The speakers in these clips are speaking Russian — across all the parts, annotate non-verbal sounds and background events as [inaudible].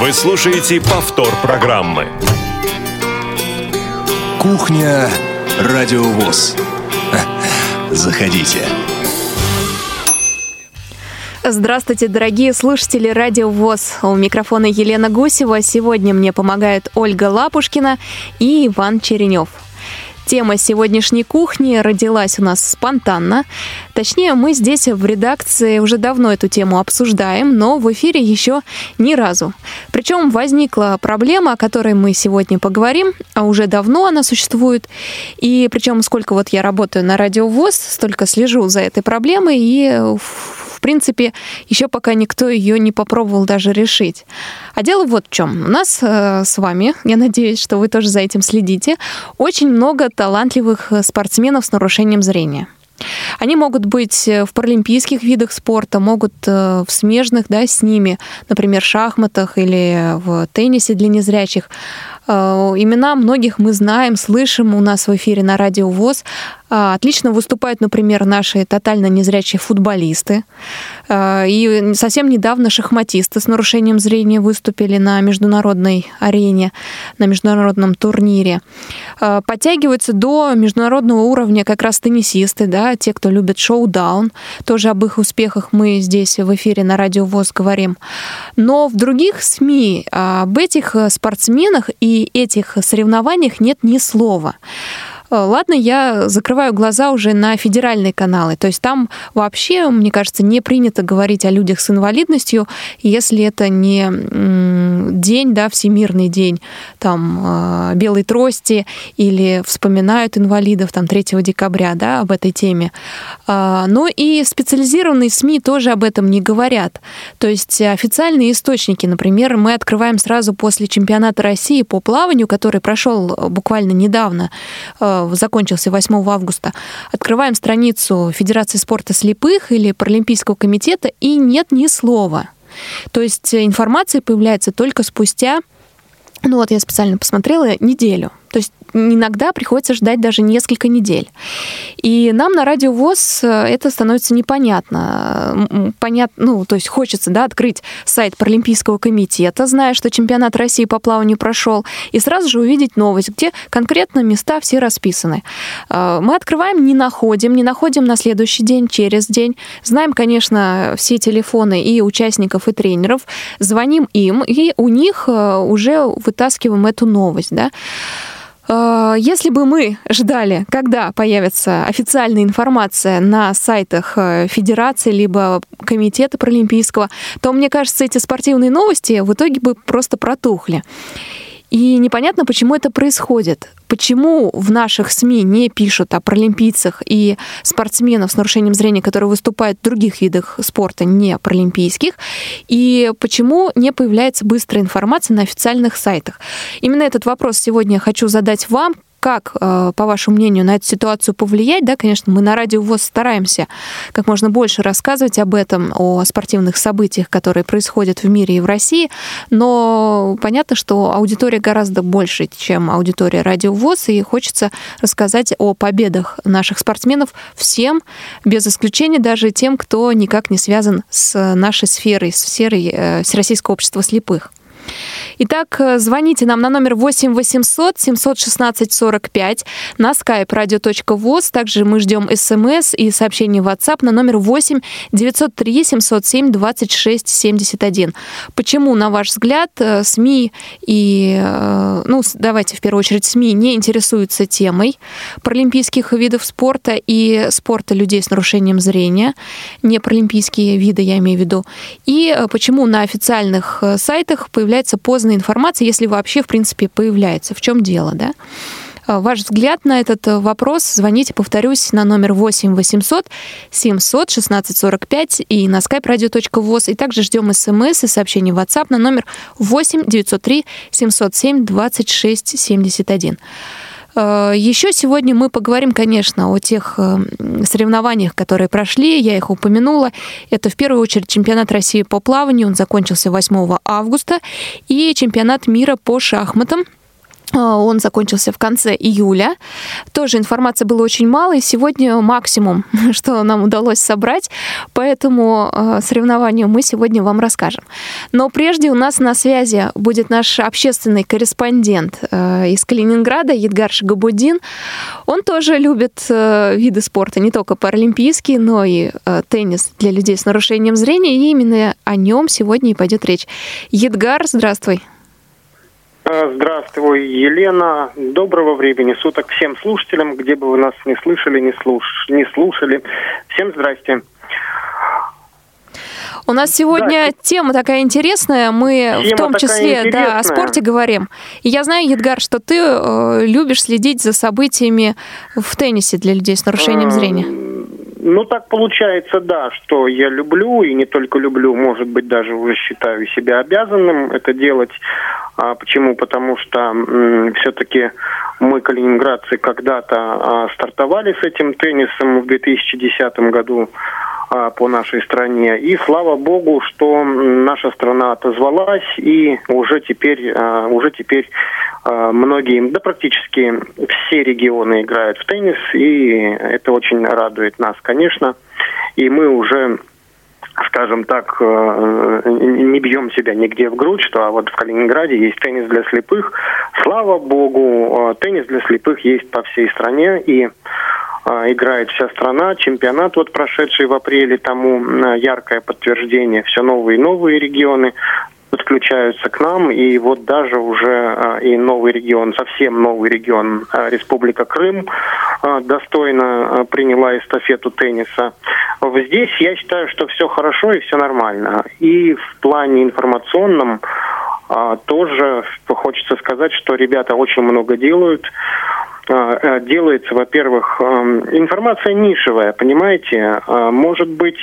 Вы слушаете повтор программы. Кухня Радиовоз. Заходите. Здравствуйте, дорогие слушатели Радио ВОЗ. У микрофона Елена Гусева. Сегодня мне помогают Ольга Лапушкина и Иван Черенев. Тема сегодняшней кухни родилась у нас спонтанно. Точнее, мы здесь в редакции уже давно эту тему обсуждаем, но в эфире еще ни разу. Причем возникла проблема, о которой мы сегодня поговорим, а уже давно она существует. И причем сколько вот я работаю на радио ВОЗ, столько слежу за этой проблемой, и в принципе, еще пока никто ее не попробовал даже решить. А дело вот в чем. У нас э, с вами, я надеюсь, что вы тоже за этим следите, очень много талантливых э, спортсменов с нарушением зрения. Они могут быть э, в паралимпийских видах спорта, могут э, в смежных да, с ними, например, шахматах или в теннисе для незрячих. Э, имена многих мы знаем, слышим у нас в эфире на радио ВОЗ. Э, отлично выступают, например, наши тотально незрячие футболисты. Э, и совсем недавно шахматисты с нарушением зрения выступили на международной арене, на международном турнире. Подтягиваются до международного уровня как раз теннисисты, да, те, кто любит шоу-даун. Тоже об их успехах мы здесь в эфире на радио ВОЗ говорим. Но в других СМИ об этих спортсменах и этих соревнованиях нет ни слова. Э, ладно, я закрываю глаза уже на федеральные каналы. То есть там вообще, мне кажется, не принято говорить о людях с инвалидностью, если это не день, да, всемирный день, там, э, белой трости, или вспоминают инвалидов, там, 3 декабря, да, об этой теме. А, но и специализированные СМИ тоже об этом не говорят. То есть официальные источники, например, мы открываем сразу после чемпионата России по плаванию, который прошел буквально недавно, э, закончился 8 августа, открываем страницу Федерации спорта слепых или Паралимпийского комитета, и нет ни слова. То есть информация появляется только спустя ну вот я специально посмотрела неделю. То есть иногда приходится ждать даже несколько недель. И нам на радио ВОЗ э, это становится непонятно. Понятно, ну, то есть хочется, да, открыть сайт Паралимпийского комитета, зная, что чемпионат России по плаванию прошел, и сразу же увидеть новость, где конкретно места все расписаны. Э, мы открываем, не находим, не находим на следующий день, через день. Знаем, конечно, все телефоны и участников, и тренеров, звоним им, и у них э, уже вытаскиваем эту новость, да. Э, если бы мы ждали, когда появится официальная информация на сайтах э, Федерации либо Комитета Паралимпийского, то, мне кажется, эти спортивные новости в итоге бы просто протухли. И непонятно, почему это происходит. Почему в наших СМИ не пишут о паралимпийцах и спортсменах с нарушением зрения, которые выступают в других видах спорта, не паралимпийских, и почему не появляется быстрая информация на официальных сайтах. Именно этот вопрос сегодня я хочу задать вам, как, э, по вашему мнению, на эту ситуацию повлиять? Да, конечно, мы на радио ВОЗ стараемся как можно больше рассказывать об этом, о спортивных событиях, которые происходят в мире и в России, но понятно, что аудитория гораздо больше, чем аудитория радио ВОЗ, и хочется рассказать о победах наших спортсменов всем, без исключения даже тем, кто никак не связан с нашей сферой, с сферой э, Всероссийского общества слепых. Итак, э, звоните нам на номер 8 800 716 45 на skype radio.voz. Также мы ждем смс и сообщений в WhatsApp на номер 8 903 707 26 71. Почему, на ваш взгляд, э, СМИ и, э, ну, давайте в первую очередь, СМИ не интересуются темой паралимпийских видов спорта и спорта людей с нарушением зрения, не паралимпийские виды, я имею в виду, и почему на официальных сайтах появляются появляется поздно информация, если вообще, в принципе, появляется. В чем дело, да? А, ваш взгляд на этот э, вопрос звоните, повторюсь, на номер 8 800 700 16 45 и на skype radio.voz. И также ждем смс и сообщений в WhatsApp на номер 8 903 707 26 71. Э, Еще сегодня мы поговорим, конечно, о тех э, соревнованиях, которые прошли. Я их упомянула. Это в первую очередь чемпионат России по плаванию. Он закончился 8 августа. И чемпионат мира по шахматам он закончился в конце июля. Тоже информации было очень мало, и сегодня максимум, [laughs] что нам удалось собрать. Поэтому а, соревнования мы сегодня вам расскажем. Но прежде у нас на связи будет наш общественный корреспондент а, из Калининграда Едгар Шагабудин. Он тоже любит виды спорта, не только паралимпийские, но и теннис для людей с нарушением зрения. И именно о нем сегодня и пойдет речь. Едгар, здравствуй. Э, здравствуй, Елена. Доброго времени суток всем слушателям, где бы вы нас не слышали, не, слуш... не слушали. Всем здрасте. У нас сегодня да. тема такая интересная. Мы тема в том числе да, о спорте говорим. И я знаю, Едгар, что ты э, любишь следить за событиями в теннисе для людей с нарушением зрения. Ну, так получается, да, что я люблю, и не только люблю, может быть, даже уже считаю себя обязанным это делать. А почему? Потому что все-таки мы, калининградцы, когда-то а, стартовали с этим теннисом в 2010 году по нашей стране. И слава богу, что наша страна отозвалась, и уже теперь, а, уже теперь а, многие, да практически все регионы играют в теннис, и это очень радует нас, конечно. И мы уже скажем так, не бьем себя нигде в грудь, что а вот в Калининграде есть теннис для слепых. Слава богу, теннис для слепых есть по всей стране, и играет вся страна. Чемпионат, вот прошедший в апреле, тому яркое подтверждение. Все новые и новые регионы подключаются к нам, и вот даже уже и новый регион, совсем новый регион, Республика Крым, достойно приняла эстафету тенниса. Здесь я считаю, что все хорошо и все нормально. И в плане информационном а, тоже хочется сказать, что ребята очень много делают. А, э, делается, во-первых, информация нишевая, понимаете? А, может быть,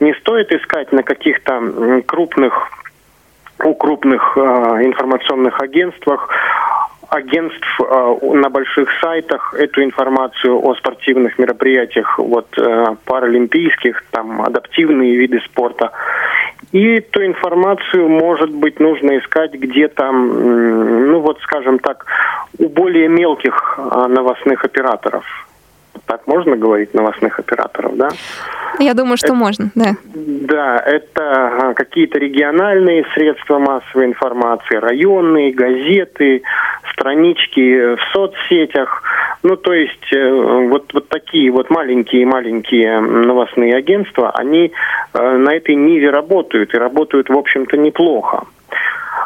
не стоит искать на каких-то крупных у крупных информационных агентствах агентств э, на больших сайтах эту информацию о спортивных мероприятиях, вот э, паралимпийских, там адаптивные виды спорта. И эту информацию, может быть, нужно искать где-то, ну вот, скажем так, у более мелких э, новостных операторов так можно говорить, новостных операторов, да? Я думаю, что это, можно, да. Да, это какие-то региональные средства массовой информации, районные, газеты, странички в соцсетях. Ну, то есть э, вот, вот такие вот маленькие-маленькие новостные агентства, они э, на этой ниве работают и работают, в общем-то, неплохо.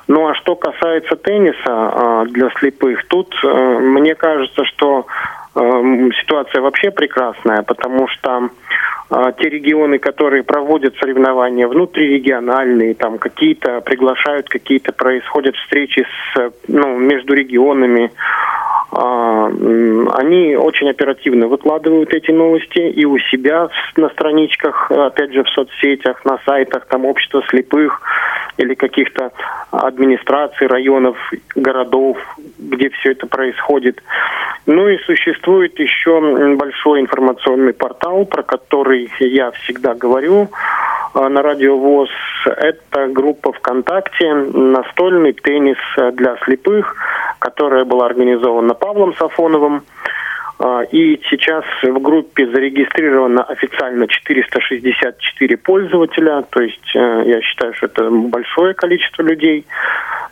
Ну а что касается тенниса э, для слепых, тут мне кажется, что ситуация вообще прекрасная, потому что а, те регионы, которые проводят соревнования внутрирегиональные, там какие-то приглашают, какие-то происходят встречи с, ну, между регионами, а, они очень оперативно выкладывают эти новости и у себя на страничках, опять же, в соцсетях, на сайтах, там общества слепых или каких-то администраций, районов, городов, где все это происходит. Ну и существует еще большой информационный портал, про который я всегда говорю а, на радио ВОЗ. Это группа ВКонтакте «Настольный теннис для слепых», которая была организована Павлом Сафоновым. А, и сейчас в группе зарегистрировано официально 464 пользователя, то есть э, я считаю, что это большое количество людей.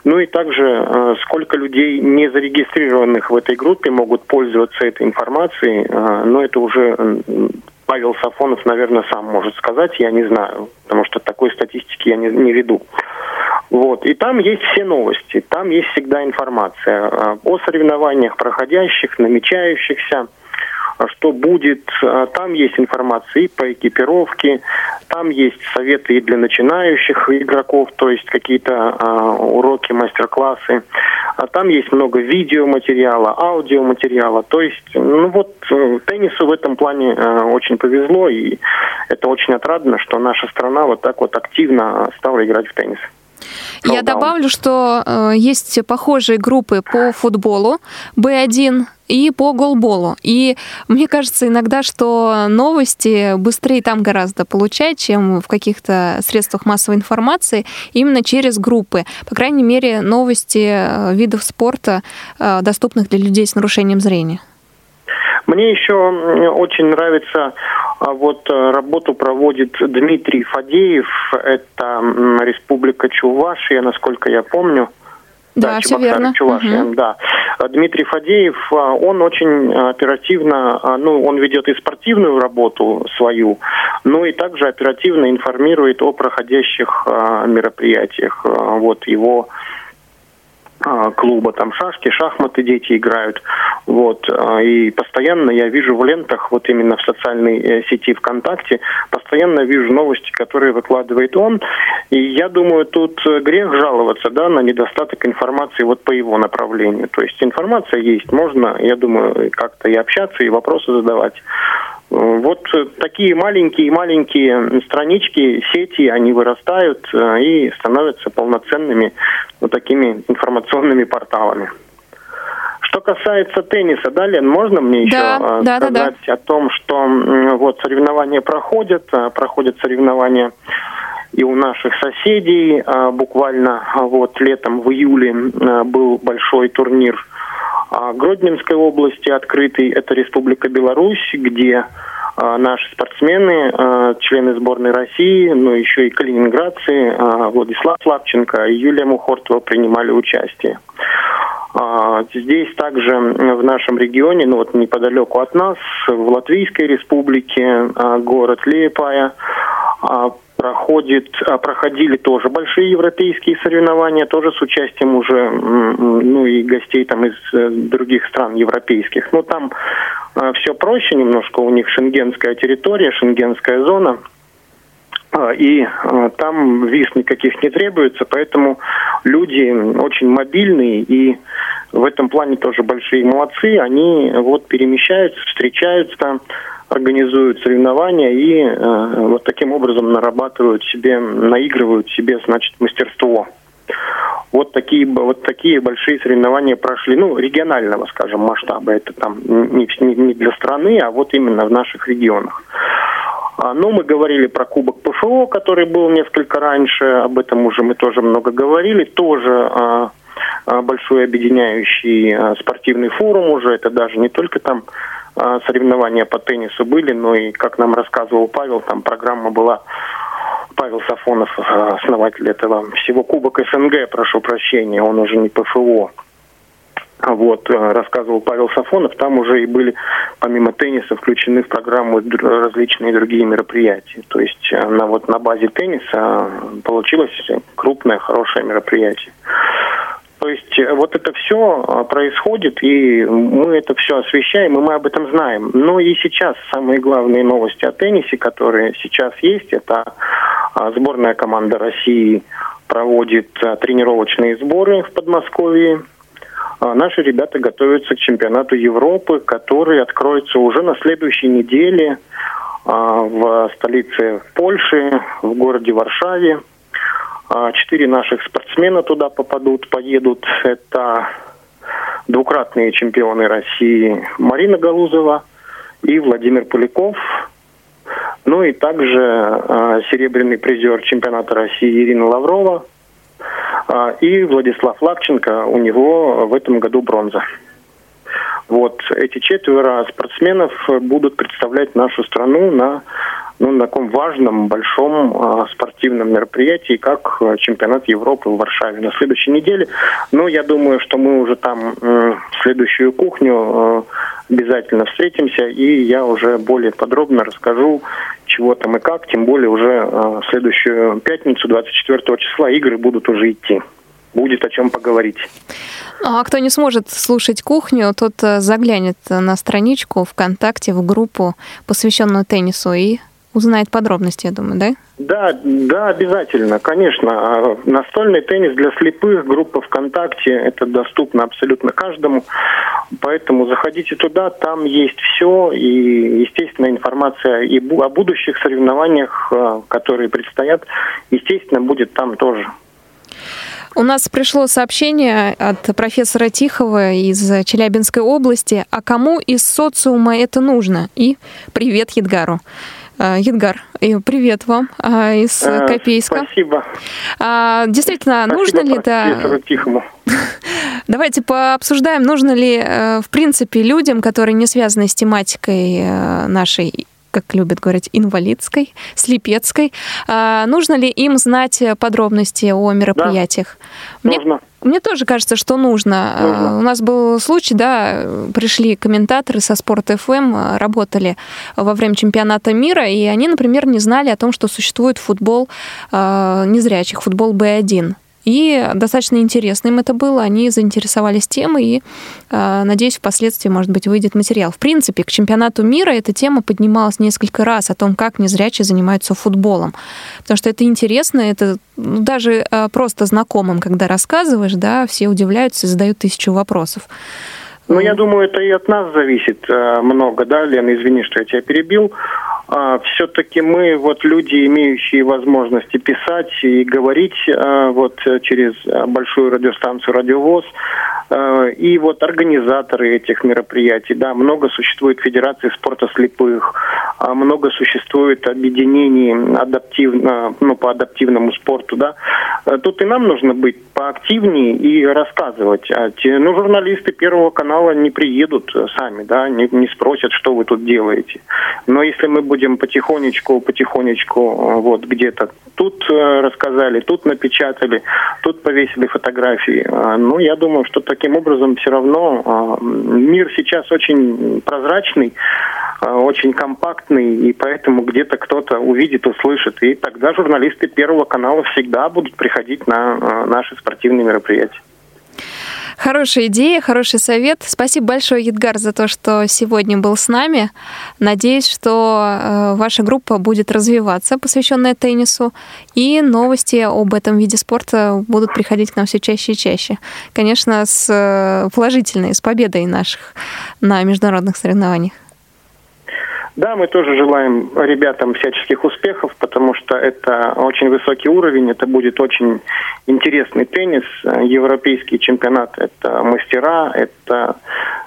Ну и также э, сколько людей не зарегистрированных в этой группе могут пользоваться этой информацией, э, но это уже Павел Сафонов, наверное, сам может сказать, я не знаю, потому что такой статистики я не, не веду. Вот. И там есть все новости, там есть всегда информация о соревнованиях проходящих, намечающихся, что будет. А, там есть информация и по экипировке, там есть советы и для начинающих игроков, то есть какие-то а, уроки, мастер-классы. А там есть много видеоматериала, аудиоматериала. То есть, ну вот, э, теннису в этом плане а, очень повезло, и это очень отрадно, что наша страна вот так вот активно стала играть в теннис. Я добавлю, что э, есть похожие группы по футболу Б1 и по голболу. И мне кажется иногда, что новости быстрее там гораздо получать, чем в каких-то средствах массовой информации, именно через группы. По крайней мере, новости э, видов спорта, э, доступных для людей с нарушением зрения. Мне еще очень нравится а вот э, работу проводит Дмитрий Фадеев. Это Республика Чувашия, насколько я помню. Да, да все верно. Чувашия, угу. да. Дмитрий Фадеев, а, он очень оперативно, а, ну, он ведет и спортивную работу свою, но и также оперативно информирует о проходящих мероприятиях. Вот его а, клуба, там шашки, шахматы дети играют, вот, а, и постоянно я вижу в лентах, вот именно в социальной э, сети ВКонтакте, постоянно вижу новости, которые выкладывает он, и я думаю, тут грех жаловаться, да, на недостаток информации вот по его направлению, то есть информация есть, можно, я думаю, как-то и общаться, и вопросы задавать, вот такие маленькие-маленькие странички, сети, они вырастают э, и становятся полноценными вот такими информационными порталами. Что касается тенниса, да, Лен, можно мне еще да, э, да, сказать да, да. о том, что вот соревнования проходят, э, проходят соревнования и у наших соседей. Буквально вот летом в июле был большой турнир а Гродненской области открытый, это Республика Беларусь, где а, наши спортсмены, а, члены сборной России, ну еще и калининградцы, Владислав Славченко и Юлия Мухортова принимали участие. Здесь также в нашем регионе, ну вот неподалеку от нас, в Латвийской республике, город Лепая, проходит, а, проходили тоже большие европейские соревнования, тоже с участием уже ну и гостей там из э, других стран европейских. Но там а, все проще немножко, у них шенгенская территория, шенгенская зона. А, и там виз никаких не требуется, поэтому люди очень мобильные и в этом плане тоже большие молодцы. Они вот перемещаются, встречаются, организуют соревнования и э, вот таким образом нарабатывают себе, наигрывают себе, значит, мастерство. Вот такие, вот такие большие соревнования прошли, ну, регионального, скажем, масштаба. Это там не, не для страны, а вот именно в наших регионах. А, ну, мы говорили про Кубок ПФО, который был несколько раньше, об этом уже мы тоже много говорили. Тоже а, а, большой объединяющий спортивный форум уже, это даже не только там соревнования по теннису были, но и, как нам рассказывал Павел, там программа была Павел Сафонов, основатель этого всего Кубок СНГ, прошу прощения, он уже не ПФО. Вот, а, рассказывал Павел Сафонов, там уже и были, помимо тенниса, включены в программу различные другие мероприятия. То есть на, вот, на базе тенниса получилось крупное, хорошее мероприятие. То есть э, вот это все происходит, и мы это все освещаем, и мы об этом знаем. Но и сейчас самые главные новости о теннисе, которые сейчас есть, это сборная команда России проводит тренировочные сборы в Подмосковье. Наши ребята готовятся к чемпионату Европы, который откроется уже на следующей неделе в столице Польши, в городе Варшаве. А, четыре наших спортсмена туда попадут, поедут. Это двукратные чемпионы России Марина Галузова и Владимир Поляков. Ну и также серебряный призер чемпионата России Ирина Лаврова и Владислав Лавченко. У него в этом году бронза. Вот эти четверо спортсменов будут представлять нашу страну на ну, на таком важном, большом э, спортивном мероприятии, как э, чемпионат Европы в Варшаве на следующей неделе. Но я думаю, что мы уже там следующую кухню э, обязательно встретимся, и я уже более подробно расскажу, чего там и как, тем более уже в следующую пятницу, 24 числа, игры будут уже идти будет о чем поговорить. А кто не сможет слушать кухню, тот заглянет на страничку ВКонтакте, в группу, посвященную теннису, и узнает подробности, я думаю, да? Да, да, обязательно, конечно. А настольный теннис для слепых, группа ВКонтакте, это доступно абсолютно каждому. Поэтому заходите туда, там есть все, и, естественно, информация и о будущих соревнованиях, а, которые предстоят, естественно, будет там тоже. У нас пришло сообщение от профессора Тихова из Челябинской области. А кому из социума это нужно? И привет Едгару. А, Едгар, привет вам а, из а, Копейска. Спасибо. Действительно, спасибо нужно ли это... Тихому. [laughs] Давайте пообсуждаем, нужно ли, э, в принципе, людям, которые не связаны с тематикой э, нашей как любят говорить, инвалидской, слепецкой. А, нужно ли им знать подробности о мероприятиях? Да, мне, нужно. Мне тоже кажется, что нужно. А, нужно. У нас был случай, да, пришли комментаторы со Спорт ФМ, работали во время чемпионата мира, и они, например, не знали о том, что существует футбол а, незрячих, футбол Б1. И достаточно интересно им это было, они заинтересовались темой, и, э, надеюсь, впоследствии, может быть, выйдет материал. В принципе, к чемпионату мира эта тема поднималась несколько раз о том, как незрячие занимаются футболом. Потому что это интересно, это ну, даже э, просто знакомым, когда рассказываешь, да, все удивляются и задают тысячу вопросов. Ну, я думаю, это и от нас зависит э, много, да, Лена, извини, что я тебя перебил. А, все-таки мы вот люди, имеющие возможности писать и говорить а, вот через большую радиостанцию «Радиовоз», а, и вот организаторы этих мероприятий, да, много существует федерации спорта слепых, много существует объединений адаптивно, ну, по адаптивному спорту, да. Тут и нам нужно быть поактивнее и рассказывать. Ну, журналисты Первого канала не приедут сами, да, не, не спросят, что вы тут делаете. Но если мы будем будем потихонечку, потихонечку э, вот где-то тут э, рассказали, тут напечатали, тут повесили фотографии. Э, ну, я думаю, что таким образом все равно мир сейчас очень прозрачный, очень компактный, и поэтому где-то кто-то увидит, услышит. И тогда журналисты Первого канала всегда будут приходить на наши спортивные мероприятия. Хорошая идея, хороший совет. Спасибо большое, Едгар, за то, что сегодня был с нами. Надеюсь, что э, ваша группа будет развиваться, посвященная теннису, и новости об этом виде спорта будут приходить к нам все чаще и чаще. Конечно, с э, положительной, с победой наших на международных соревнованиях. Да, мы тоже желаем ребятам всяческих успехов, потому что это очень высокий уровень, это будет очень интересный теннис, европейский чемпионат, это мастера, это,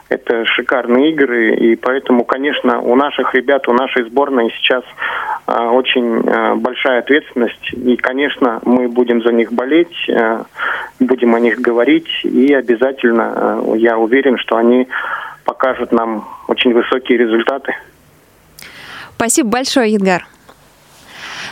это шикарные игры, и поэтому, конечно, у наших ребят, у нашей сборной сейчас а, очень а, большая ответственность, и, конечно, мы будем за них болеть, будем о них говорить, и обязательно, я уверен, что они покажут нам очень высокие результаты. Спасибо большое, Едгар.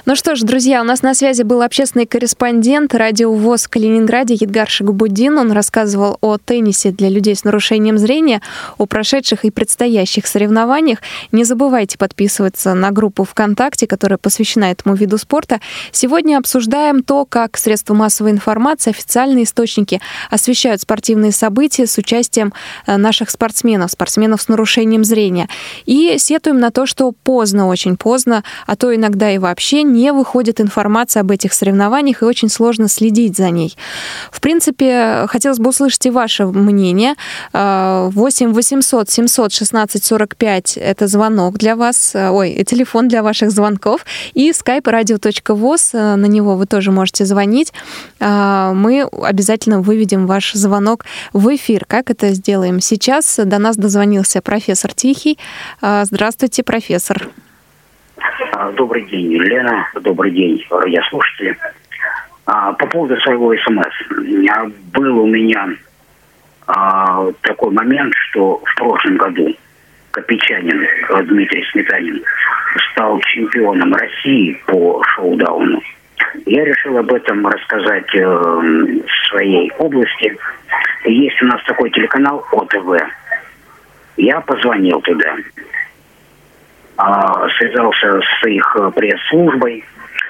Ну что ж, друзья, у нас на связи был общественный корреспондент радио ВОЗ в Калининграде Едгар Шагубудин. Он рассказывал о теннисе для людей с нарушением зрения, о прошедших и предстоящих соревнованиях. Не забывайте подписываться на группу ВКонтакте, которая посвящена этому виду спорта. Сегодня обсуждаем то, как средства массовой информации, официальные источники освещают спортивные события с участием э, наших спортсменов, спортсменов с нарушением зрения. И сетуем на то, что поздно, очень поздно, а то иногда и вообще не выходит информация об этих соревнованиях, и очень сложно следить за ней. В принципе, хотелось бы услышать и ваше мнение. 8 800 716 45 — это звонок для вас, э, ой, телефон для ваших звонков, и skype radio.voz, э, на него вы тоже можете звонить. Э, мы обязательно выведем ваш звонок в эфир. Как это сделаем? Сейчас до нас дозвонился профессор Тихий. Здравствуйте, профессор. А, добрый день, Лена. Добрый день, радиослушатели. А, по поводу своего СМС. Был у меня а, такой момент, что в прошлом году Копичанин Дмитрий Сметанин стал чемпионом России по шоу-дауну. Я решил об этом рассказать э, в своей области. Есть у нас такой телеканал ОТВ. Я позвонил туда а, связался с их э, пресс-службой,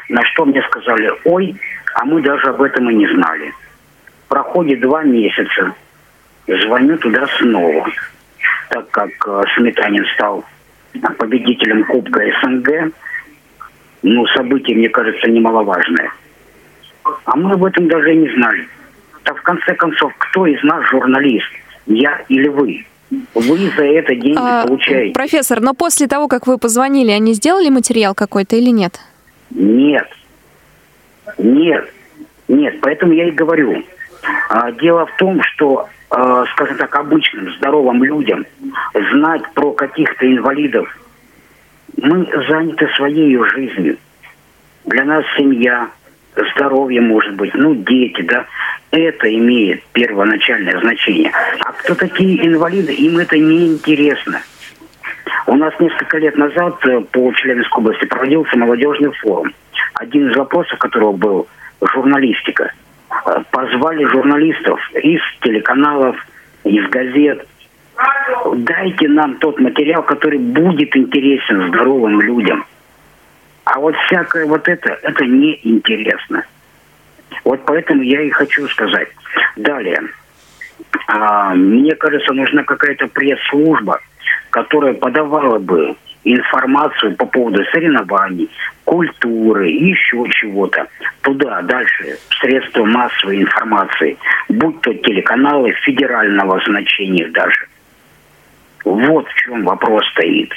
на что мне сказали, ой, а мы даже об этом и не знали. Проходит два месяца, звоню туда снова, так как э, Сметанин стал победителем Кубка СНГ, ну, событие, мне кажется, немаловажное. А мы об этом даже и не знали. Так в конце концов, кто из нас журналист? Я или вы? Вы за это деньги а, получаете. Профессор, но после того, как вы позвонили, они сделали материал какой-то или нет? Нет. Нет. Нет, поэтому я и говорю. А, дело в том, что, а, скажем так, обычным здоровым людям знать про каких-то инвалидов, мы заняты своей жизнью. Для нас семья, здоровье может быть, ну, дети, да, это имеет первоначальное значение. А кто такие инвалиды, им это не интересно. У нас несколько лет назад э, по Челябинской области проводился молодежный форум. Один из вопросов которого был журналистика. Э, позвали журналистов из телеканалов, из газет. Дайте нам тот материал, который будет интересен здоровым людям. А вот всякое вот это, это неинтересно. Вот поэтому я и хочу сказать. Далее. А, мне кажется, нужна какая-то пресс-служба, которая подавала бы информацию по поводу соревнований, культуры, еще чего-то. Туда, дальше, средства массовой информации, будь то телеканалы федерального значения даже. Вот в чем вопрос стоит.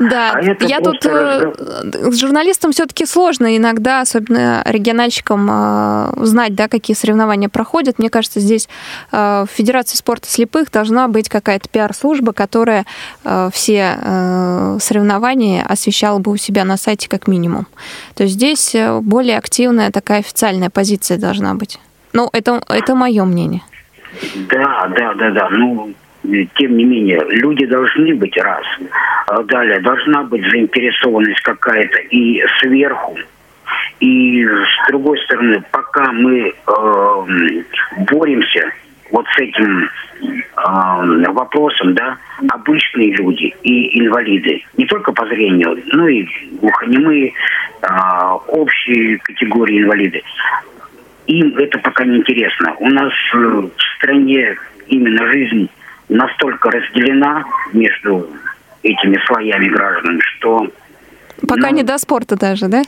Да, а я тут э, с журналистом все-таки сложно иногда, особенно региональщикам, э, знать, да, какие соревнования проходят. Мне кажется, здесь э, в Федерации спорта слепых должна быть какая-то пиар-служба, которая все соревнования освещала бы у себя на сайте как минимум. То есть здесь более активная такая официальная позиция должна быть. Ну, это, это мое мнение. Да, да, да, да. Ну, тем не менее, люди должны быть раз. А далее, должна быть заинтересованность какая-то и сверху, и с другой стороны, пока мы э, боремся вот с этим э, вопросом, да, обычные люди и инвалиды, не только по зрению, но и глухонемые, э, общие категории инвалиды, им это пока не интересно. У нас э, в стране именно жизнь настолько разделена между этими слоями граждан, что... Пока ну, не до спорта даже, да?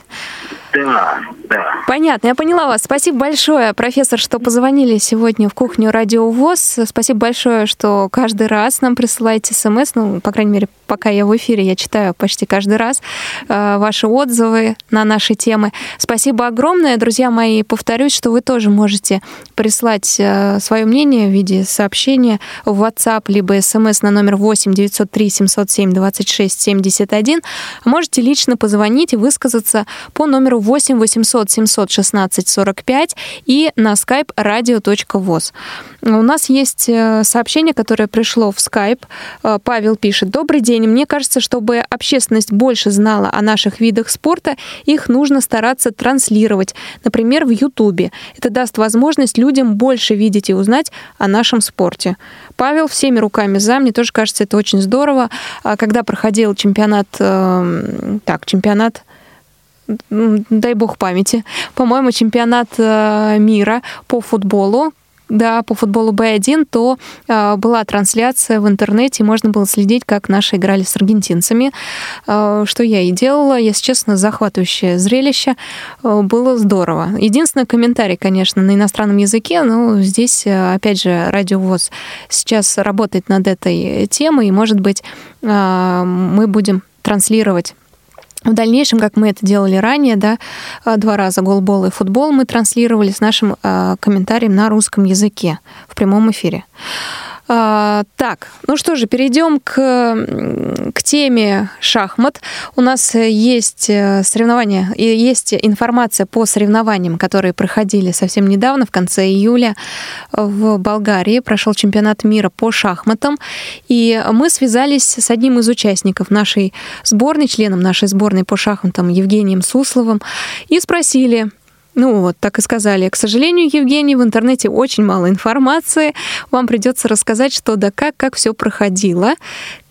Да, да. Понятно, я поняла вас. Спасибо большое, профессор, что позвонили сегодня в кухню Радио ВОЗ. Спасибо большое, что каждый раз нам присылаете смс. Ну, по крайней мере, пока я в эфире, я читаю почти каждый раз э, ваши отзывы на наши темы. Спасибо огромное, друзья мои. Повторюсь, что вы тоже можете прислать э, свое мнение в виде сообщения в WhatsApp либо смс на номер 8 903 707 26 71. Можете лично позвонить и высказаться по номеру 8 800 716 45 и на skype radio.voz. У нас есть э, сообщение, которое пришло в Skype. Э, Павел пишет. Добрый день. Мне кажется, чтобы общественность больше знала о наших видах спорта, их нужно стараться транслировать. Например, в Ютубе. Это даст возможность людям больше видеть и узнать о нашем спорте. Павел всеми руками за. Мне тоже кажется, это очень здорово. А когда проходил чемпионат, эм, так, чемпионат дай бог памяти, по-моему, чемпионат э, мира по футболу, да, по футболу Б1, то э, была трансляция в интернете, можно было следить, как наши играли с аргентинцами, э, что я и делала. Если честно, захватывающее зрелище. Было здорово. Единственный комментарий, конечно, на иностранном языке, но здесь, опять же, радиовоз сейчас работает над этой темой, и, может быть, мы будем транслировать в дальнейшем, как мы это делали ранее, да, а, два раза голбол и футбол мы транслировали с нашим э, комментарием на русском языке в прямом эфире. А, так, ну что же, перейдем к, к теме шахмат. У нас есть э, соревнования, есть информация по соревнованиям, которые проходили совсем недавно, в конце июля в Болгарии. Прошел чемпионат мира по шахматам. И мы связались с одним из участников нашей сборной, членом нашей сборной по шахматам Евгением Сусловым, и спросили, ну вот, так и сказали. К сожалению, Евгений, в интернете очень мало информации. Вам придется рассказать, что да как, как все проходило,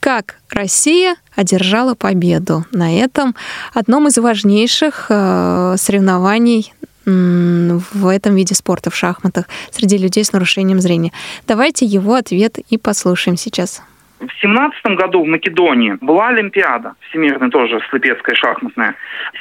как Россия одержала победу на этом одном из важнейших э, соревнований в этом виде спорта, в шахматах, среди людей с нарушением зрения. Давайте его ответ и послушаем сейчас. В семнадцатом году в Македонии была Олимпиада, всемирная тоже, слепецкая шахматная.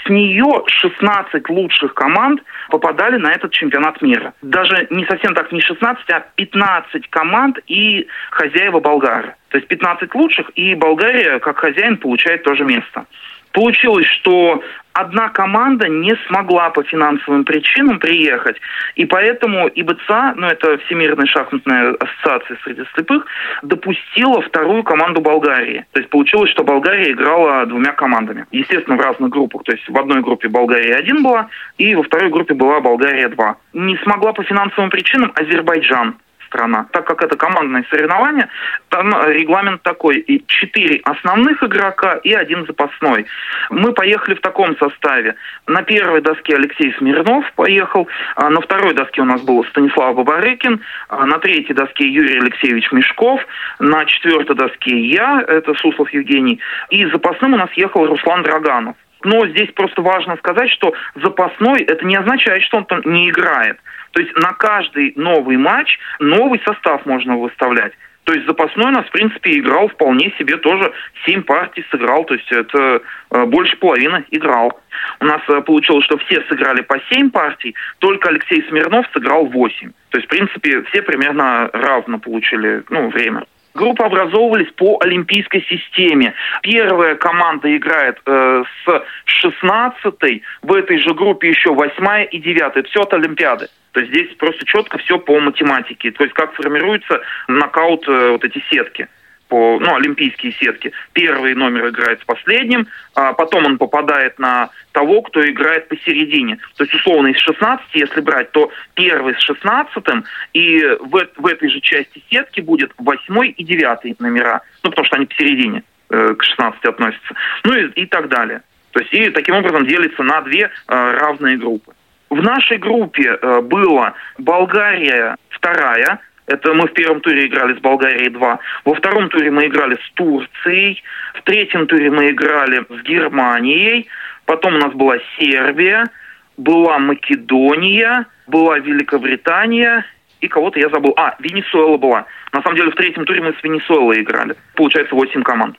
С нее 16 лучших команд попадали на этот чемпионат мира. Даже не совсем так, не 16, а 15 команд и хозяева болгары. То есть 15 лучших, и Болгария, как хозяин, получает тоже место. Получилось, что одна команда не смогла по финансовым причинам приехать, и поэтому ИБЦА, ну это Всемирная шахматная ассоциация среди слепых, допустила вторую команду Болгарии. То есть получилось, что Болгария играла двумя командами. Естественно, в разных группах. То есть в одной группе Болгария один была, и во второй группе была Болгария 2. Не смогла по финансовым причинам Азербайджан страна. Так как это командное соревнование, там регламент такой. И четыре основных игрока и один запасной. Мы поехали в таком составе. На первой доске Алексей Смирнов поехал. А на второй доске у нас был Станислав Бабарыкин. А на третьей доске Юрий Алексеевич Мешков. На четвертой доске я, это Суслов Евгений. И запасным у нас ехал Руслан Драганов. Но здесь просто важно сказать, что запасной это не означает, что он там не играет. То есть на каждый новый матч новый состав можно выставлять. То есть запасной у нас, в принципе, играл вполне себе тоже. Семь партий сыграл, то есть это э, больше половины играл. У нас э, получилось, что все сыграли по семь партий, только Алексей Смирнов сыграл восемь. То есть, в принципе, все примерно равно получили ну, время. Группы образовывались по олимпийской системе. Первая команда играет э, с 16 в этой же группе еще 8 и 9 Это все от Олимпиады. То есть здесь просто четко все по математике. То есть как формируются нокаут э, вот эти сетки по, ну, олимпийские сетки. Первый номер играет с последним, а потом он попадает на того, кто играет посередине. То есть, условно, из 16, если брать, то первый с 16, и в, в этой же части сетки будет 8 и 9 номера. Ну, потому что они посередине э, к 16 относятся. Ну и, и так далее. То есть, и таким образом делится на две э, равные группы. В нашей группе э, была Болгария вторая, это мы в первом туре играли с Болгарией 2. Во втором туре мы играли с Турцией. В третьем туре мы играли с Германией. Потом у нас была Сербия, была Македония, была Великобритания и кого-то я забыл. А, Венесуэла была. На самом деле в третьем туре мы с Венесуэлой играли. Получается 8 команд.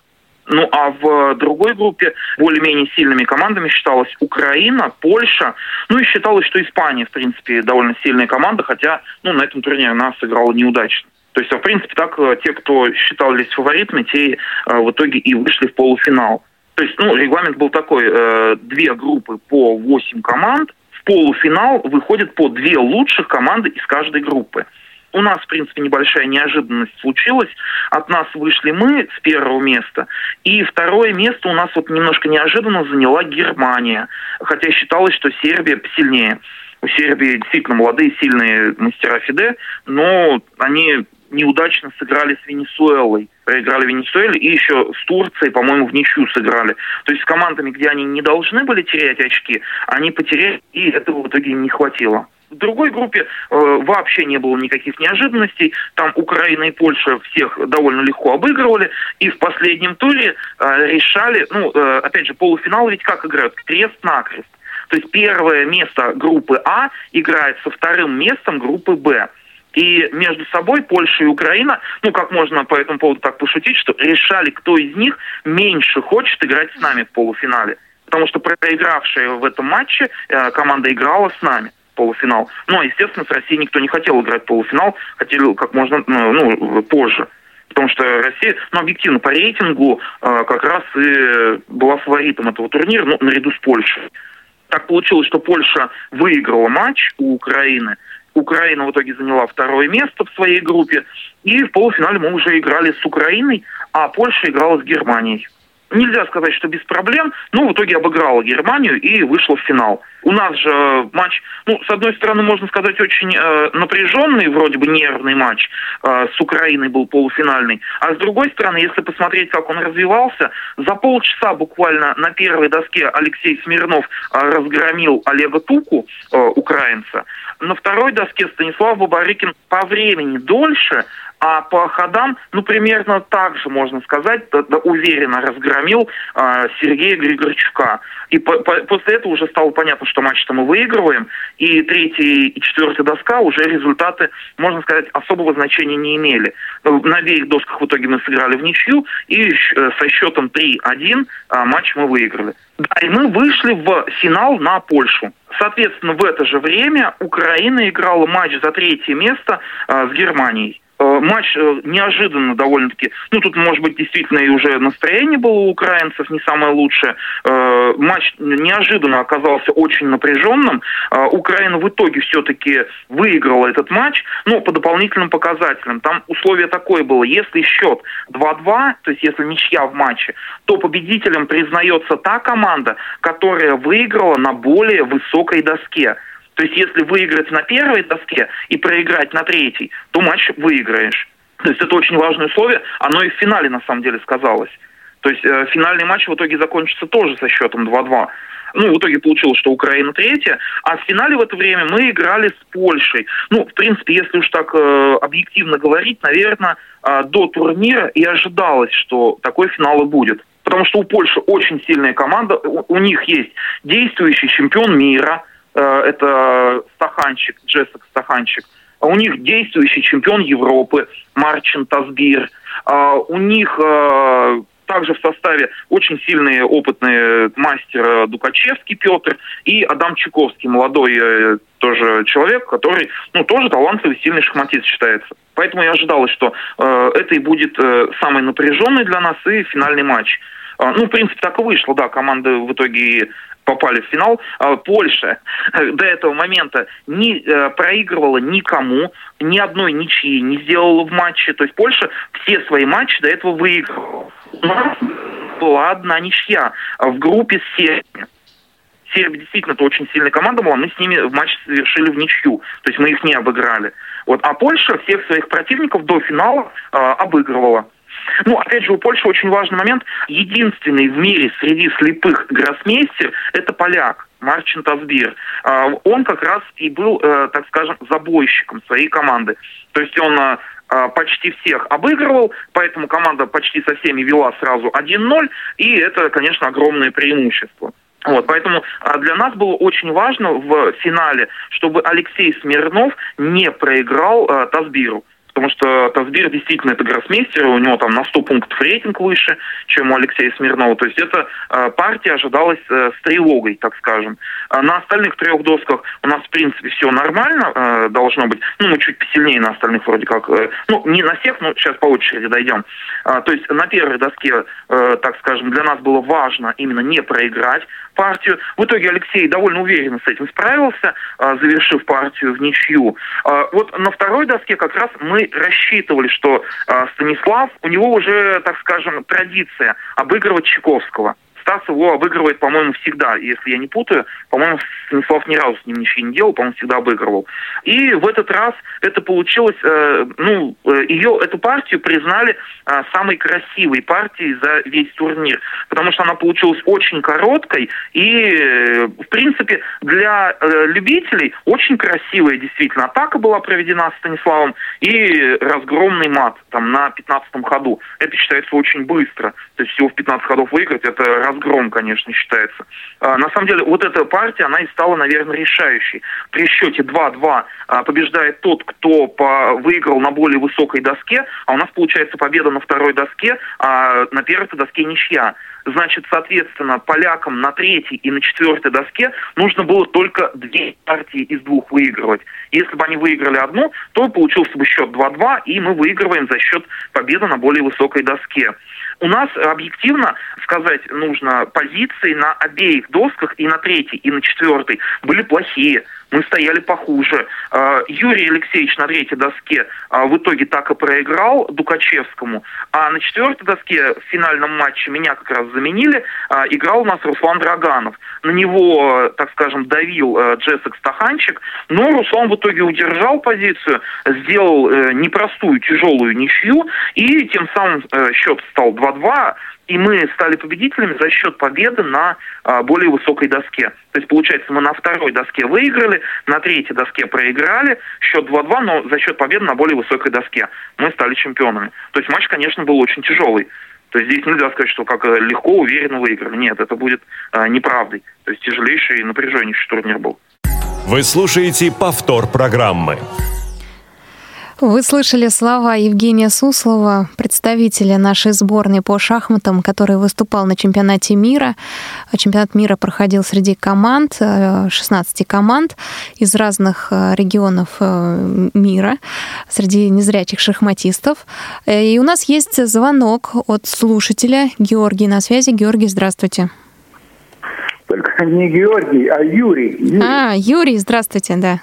Ну а в другой группе более-менее сильными командами считалась Украина, Польша, ну и считалось, что Испания, в принципе, довольно сильная команда, хотя ну, на этом турнире она сыграла неудачно. То есть, в принципе, так э, те, кто считались фаворитами, те э, в итоге и вышли в полуфинал. То есть, ну, регламент был такой, э, две группы по 8 команд, в полуфинал выходят по две лучших команды из каждой группы. У нас, в принципе, небольшая неожиданность случилась. От нас вышли мы с первого места. И второе место у нас вот немножко неожиданно заняла Германия. Хотя считалось, что Сербия сильнее. У Сербии действительно молодые, сильные мастера Фиде, но они неудачно сыграли с Венесуэлой. Проиграли Венесуэле и еще с Турцией, по-моему, в ничью сыграли. То есть с командами, где они не должны были терять очки, они потеряли, и этого в итоге не хватило. В другой группе э, вообще не было никаких неожиданностей. Там Украина и Польша всех довольно легко обыгрывали. И в последнем туре э, решали, ну, э, опять же, полуфинал ведь как играют? Крест-накрест. То есть первое место группы А играет со вторым местом группы Б. И между собой Польша и Украина, ну, как можно по этому поводу так пошутить, что решали, кто из них меньше хочет играть с нами в полуфинале. Потому что проигравшая в этом матче э, команда играла с нами полуфинал. Но, естественно, с Россией никто не хотел играть полуфинал, хотели как можно ну, ну, позже. Потому что Россия, ну, объективно, по рейтингу э, как раз и была фаворитом этого турнира, ну, наряду с Польшей. Так получилось, что Польша выиграла матч у Украины. Украина в итоге заняла второе место в своей группе. И в полуфинале мы уже играли с Украиной, а Польша играла с Германией нельзя сказать, что без проблем, но в итоге обыграла Германию и вышла в финал. У нас же э, матч, ну, с одной стороны, можно сказать, очень э, напряженный, вроде бы нервный матч э, с Украиной был полуфинальный, а с другой стороны, если посмотреть, как он развивался, за полчаса буквально на первой доске Алексей Смирнов э, разгромил Олега Туку, э, украинца, на второй доске Станислав Бабарыкин по времени дольше, а по ходам, ну, примерно так же, можно сказать, уверенно разгромил э, Сергея Григорчука. И по, по, после этого уже стало понятно, что матч-то мы выигрываем, и третья и четвертая доска уже результаты, можно сказать, особого значения не имели. На обеих досках в итоге мы сыграли в ничью, и э, со счетом 3-1 э, матч мы выиграли. Да, и мы вышли в финал на Польшу. Соответственно, в это же время Украина играла матч за третье место э, с Германией. Э, матч э, неожиданно довольно-таки, ну тут, может быть, действительно и уже настроение было у украинцев не самое лучшее. Э, матч неожиданно оказался очень напряженным. Украина в итоге все-таки выиграла этот матч, но по дополнительным показателям. Там условие такое было, если счет 2-2, то есть если ничья в матче, то победителем признается та команда, которая выиграла на более высокой доске. То есть если выиграть на первой доске и проиграть на третьей, то матч выиграешь. То есть это очень важное условие, оно и в финале на самом деле сказалось. То есть э, финальный матч в итоге закончится тоже со счетом 2-2. Ну, в итоге получилось, что Украина третья. А в финале в это время мы играли с Польшей. Ну, в принципе, если уж так э, объективно говорить, наверное, э, до турнира и ожидалось, что такой финал и будет. Потому что у Польши очень сильная команда, у, у них есть действующий чемпион мира – это Стаханчик, Джессек Стаханчик. У них действующий чемпион Европы Марчин Тазбир. А у них э, также в составе очень сильные опытные мастер Дукачевский Петр и Адам Чуковский, молодой э, тоже человек, который ну, тоже талантливый, сильный шахматист считается. Поэтому я ожидал, что э, это и будет э, самый напряженный для нас и финальный матч. Э, ну, в принципе, так и вышло, да, команды в итоге попали в финал. А Польша [laughs] до этого момента не э, проигрывала никому, ни одной ничьи не сделала в матче. То есть Польша все свои матчи до этого выигрывала. У нас была одна ничья в группе с Сербией. Сербия действительно это очень сильная команда была, мы с ними в матче совершили в ничью, то есть мы их не обыграли. Вот, а Польша всех своих противников до финала э, обыгрывала. Ну, опять же, у Польши очень важный момент. Единственный в мире среди слепых гроссмейстер – это поляк. Марчин Тазбир. А, он как раз и был, э, так скажем, забойщиком своей команды. То есть он э, а, почти всех обыгрывал, поэтому команда почти со всеми вела сразу 1-0, и это, конечно, огромное преимущество. Вот, поэтому а, для нас было очень важно в финале, чтобы Алексей Смирнов не проиграл э, Тазбиру потому что Тазбир действительно это гроссмейстер, у него там на 100 пунктов рейтинг выше, чем у Алексея Смирнова. То есть эта э, партия ожидалась э, с тревогой, так скажем. А на остальных трех досках у нас, в принципе, все нормально э, должно быть. Ну, мы чуть посильнее на остальных вроде как. Ну, не на всех, но сейчас по очереди дойдем. А, то есть на первой доске, так скажем, для нас было важно именно не проиграть партию. В итоге Алексей довольно уверенно с этим справился, э, завершив партию в ничью. Э, вот на второй доске как раз мы рассчитывали, что э, Станислав, у него уже, так скажем, традиция обыгрывать Чайковского. Стас его обыгрывает, по-моему, всегда, если я не путаю. По-моему, Станислав ни разу с ним ничего не делал, по-моему, всегда обыгрывал. И в этот раз это получилось, э, ну, э, ее, эту партию признали э, самой красивой партией за весь турнир, потому что она получилась очень короткой и, э, в принципе, для э, любителей очень красивая действительно атака была проведена Станиславом и разгромный мат там на 15 ходу. Это считается очень быстро. То есть всего в 15 ходов выиграть, это раз разгром, конечно, считается. А, на самом деле, вот эта партия, она и стала, наверное, решающей. При счете 2-2 а, побеждает тот, кто выиграл на более высокой доске, а у нас получается победа на второй доске, а на первой доске ничья. Значит, соответственно, полякам на третьей и на четвертой доске нужно было только две партии из двух выигрывать. Если бы они выиграли одну, то получился бы счет 2-2, и мы выигрываем за счет победы на более высокой доске. У нас объективно сказать нужно, позиции на обеих досках и на третьей, и на четвертой были плохие мы стояли похуже. А, Юрий Алексеевич на третьей доске а, в итоге так и проиграл Дукачевскому, а на четвертой доске в финальном матче меня как раз заменили, а, играл у нас Руслан Драганов. На него, так скажем, давил Джессек Стаханчик, но Руслан в итоге удержал позицию, сделал э, непростую, тяжелую ничью, и тем самым э, счет стал 2-2, и мы стали победителями за счет победы на а, более высокой доске. То есть, получается, мы на второй доске выиграли, на третьей доске проиграли, счет 2-2, но за счет победы на более высокой доске мы стали чемпионами. То есть матч, конечно, был очень тяжелый. То есть здесь нельзя сказать, что как э, легко, уверенно выиграли. Нет, это будет а, неправдой. То есть тяжелейший и напряженнейший турнир был. Вы слушаете повтор программы. Вы слышали слова Евгения Суслова, представителя нашей сборной по шахматам, который выступал на чемпионате мира. Чемпионат мира проходил среди команд, 16 э, команд из разных э, регионов э, мира, среди незрячих шахматистов. И у нас есть звонок от слушателя. Георгий на связи. Георгий, здравствуйте. Только не Георгий, а Юрий. Юрий. А, Юрий, здравствуйте, да.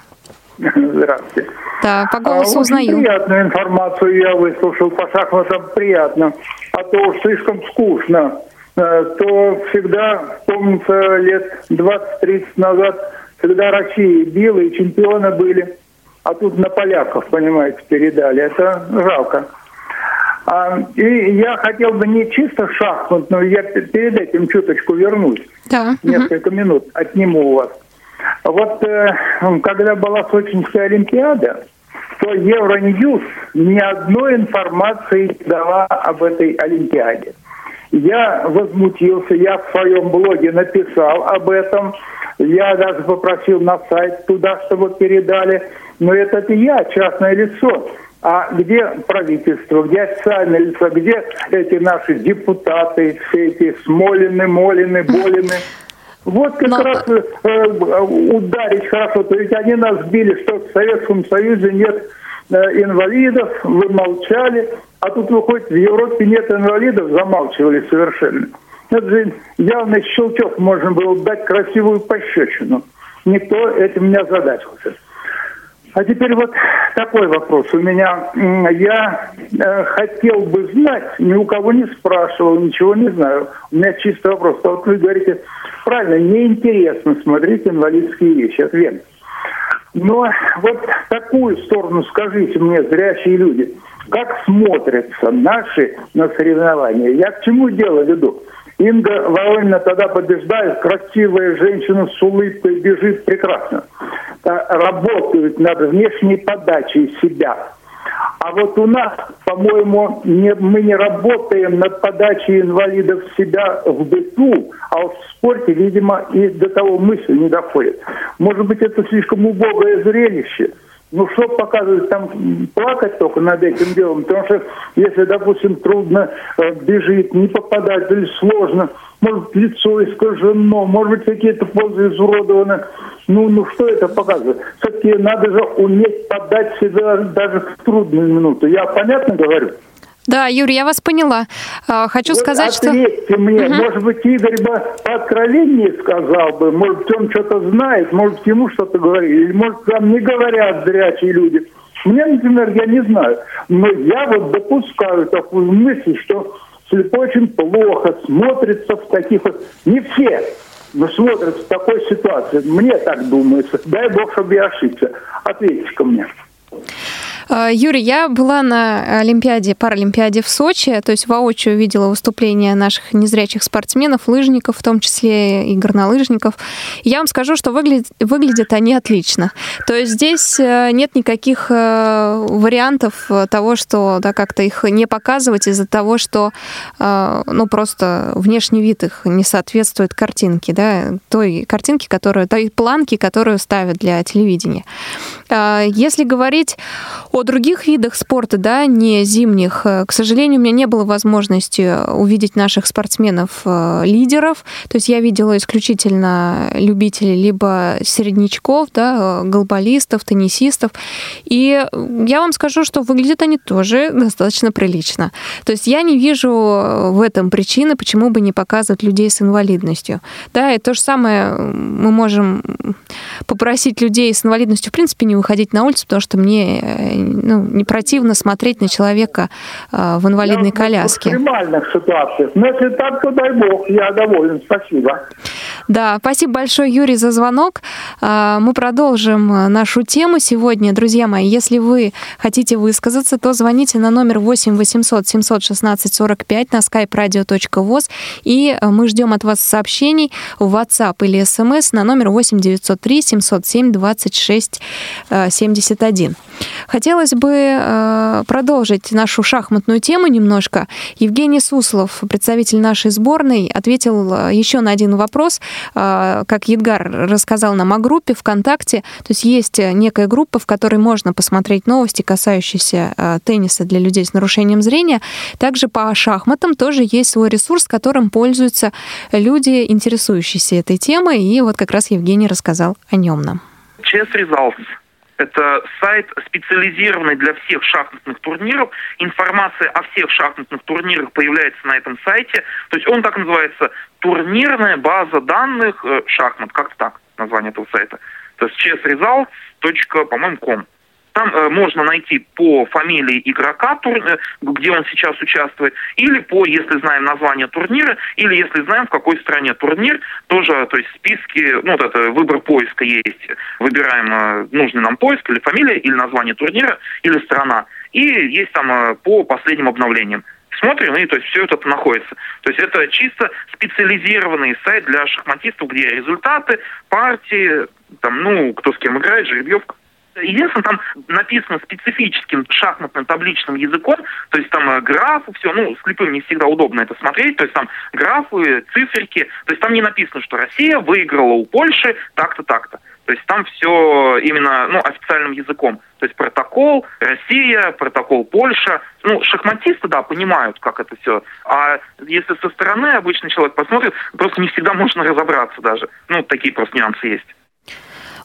[laughs] Здравствуйте. Да, по голосу а, узнаю. приятную информацию я выслушал по шахматам, приятно. А то уж слишком скучно. Э, то всегда, помнится, лет 20-30 назад, всегда Россия била и чемпионы были. А тут на поляков, понимаете, передали. Это жалко. А, и я хотел бы не чисто шахматную, я перед этим чуточку вернусь. Да. Несколько угу. минут отниму у вас. Вот э, когда была Сочинская Олимпиада, то Евроньюз ни одной информации не дала об этой Олимпиаде. Я возмутился, я в своем блоге написал об этом, я даже попросил на сайт туда, чтобы передали, но это я, частное лицо. А где правительство, где официальное лицо, где эти наши депутаты, все эти Смолины, Молины, Болины? Вот как Но... раз э, э, ударить хорошо. То ведь они нас били, что в Советском Союзе нет э, инвалидов, вы молчали. А тут выходит, в Европе нет инвалидов, замалчивали совершенно. Это же явный щелчок, можно было дать красивую пощечину. Никто этим не озадачился. А теперь вот такой вопрос у меня. Я э, хотел бы знать, ни у кого не спрашивал, ничего не знаю. У меня чистый вопрос. А вот вы говорите, правильно, неинтересно смотреть инвалидские вещи. Ответ. Но вот такую сторону скажите мне, зрячие люди, как смотрятся наши на соревнования? Я к чему дело веду? Инга Воронина тогда побеждает, красивая женщина с улыбкой бежит прекрасно. Работают над внешней подачей себя. А вот у нас, по-моему, не, мы не работаем над подачей инвалидов себя в быту, а в спорте, видимо, и до того мысли не доходит. Может быть, это слишком убогое зрелище – ну, что показывать, там плакать только над этим делом, потому что если, допустим, трудно э, бежит, не попадать или сложно, может, лицо искажено, может быть, какие-то позы изуродованы, ну, ну, что это показывает? Все-таки надо же уметь подать себя даже в трудную минуту. Я понятно говорю? Да, Юрий, я вас поняла. А, хочу вот сказать, что... мне, угу. может быть, Игорь бы по откровеннее сказал бы, может быть, он что-то знает, может, ему что-то говорит, или, может, там не говорят зрячие люди. Мне, например, я не знаю, но я вот допускаю такую мысль, что слепой очень плохо смотрится в таких вот... Не все, но смотрятся в такой ситуации. Мне так думается. Дай бог, чтобы я ошибся. Ответьте ко мне. А, Юрий, я была на Олимпиаде, Паралимпиаде в Сочи, то есть воочию видела выступления наших незрячих спортсменов, лыжников, в том числе и горнолыжников. Я вам скажу, что выглядят, выглядят они отлично. То есть здесь э, нет никаких э, вариантов того, что да, как-то их не показывать из-за того, что э, ну, просто внешний вид их не соответствует картинке, да, той картинке, которую, той планке, которую ставят для телевидения. Если говорить о других видах спорта, да, не зимних, э, к сожалению, у меня не было возможности увидеть наших спортсменов-лидеров. Э, То есть я видела исключительно любителей либо середнячков, да, э, голболистов, теннисистов. И я вам скажу, что выглядят они тоже достаточно прилично. То есть я не вижу в этом причины, почему бы не показывать людей с инвалидностью. Да, и то же самое мы можем попросить людей с инвалидностью, в принципе, не выходить на улицу, потому что мне ну, не противно смотреть на человека э, в инвалидной я коляске. В экстремальных ситуациях. Но если так, то дай бог, я доволен. Спасибо. Да, спасибо большое, Юрий, за звонок. А, мы продолжим э, нашу тему сегодня. Друзья мои, если вы хотите высказаться, то звоните на номер 8 800 716 45 на skype radio.voz и мы ждем от вас сообщений в WhatsApp или SMS на номер 8 903 707 26 71. Хотелось бы э, продолжить нашу шахматную тему немножко. Евгений Суслов, представитель нашей сборной, ответил э, еще на один вопрос. Э, как Едгар рассказал нам о группе ВКонтакте, то есть есть некая группа, в которой можно посмотреть новости, касающиеся тенниса для людей с нарушением зрения. Также по шахматам тоже есть свой ресурс, которым пользуются люди, интересующиеся этой темой. И вот как раз Евгений рассказал о нем нам. Chess Results это сайт, специализированный для всех шахматных турниров. Информация о всех шахматных турнирах появляется на этом сайте. То есть он так называется турнирная база данных э, шахмат. Как-то так название этого сайта. То есть chessresults.com. Там э, можно найти по фамилии игрока, тур, э, где он сейчас участвует, или по, если знаем название турнира, или если знаем, в какой стране турнир, тоже, то есть списки, ну, вот это выбор поиска есть. Выбираем э, нужный нам поиск, или фамилия, или название турнира, или страна. И есть там э, по последним обновлениям смотрим, и то есть все это находится. То есть это чисто специализированный сайт для шахматистов, где результаты, партии, там, ну, кто с кем играет, жеребьевка. Единственное, там написано специфическим шахматным табличным языком, то есть там э, графы, все, ну, слепым не всегда удобно это смотреть, то есть там графы, циферки, то есть там не написано, что Россия выиграла у Польши так-то, так-то. То есть там все именно ну, официальным языком. То есть протокол Россия, протокол Польша. Ну, шахматисты, да, понимают, как это все. А если со стороны обычный человек посмотрит, просто не всегда можно разобраться даже. Ну, такие просто нюансы есть.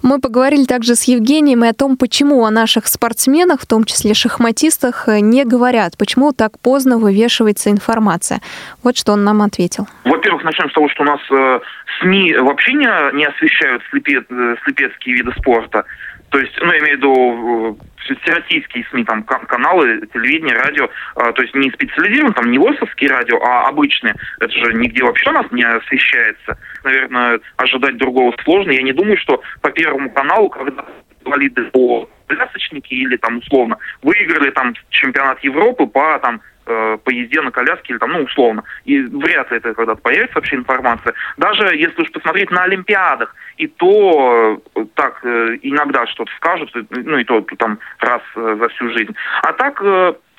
Мы поговорили также с Евгением и о том, почему о наших спортсменах, в том числе шахматистах, не говорят, почему так поздно вывешивается информация. Вот что он нам ответил. Во-первых, начнем с того, что у нас э, СМИ вообще не, не освещают слепе, э, слепецкие виды спорта. То есть, ну, я имею в виду э, всероссийские СМИ, там, каналы, телевидение, радио, э, то есть не специализированные, там, не ВОСовские радио, а обычные. Это же нигде вообще у нас не освещается. Наверное, ожидать другого сложно. Я не думаю, что по Первому каналу, когда инвалиды по плясочники или там условно выиграли там чемпионат Европы по там э, по езде на коляске или там, ну, условно. И вряд ли это когда-то появится вообще информация. Даже если уж посмотреть на Олимпиадах, и то э, так э, иногда что-то скажут, ну и то там раз э, за всю жизнь. А так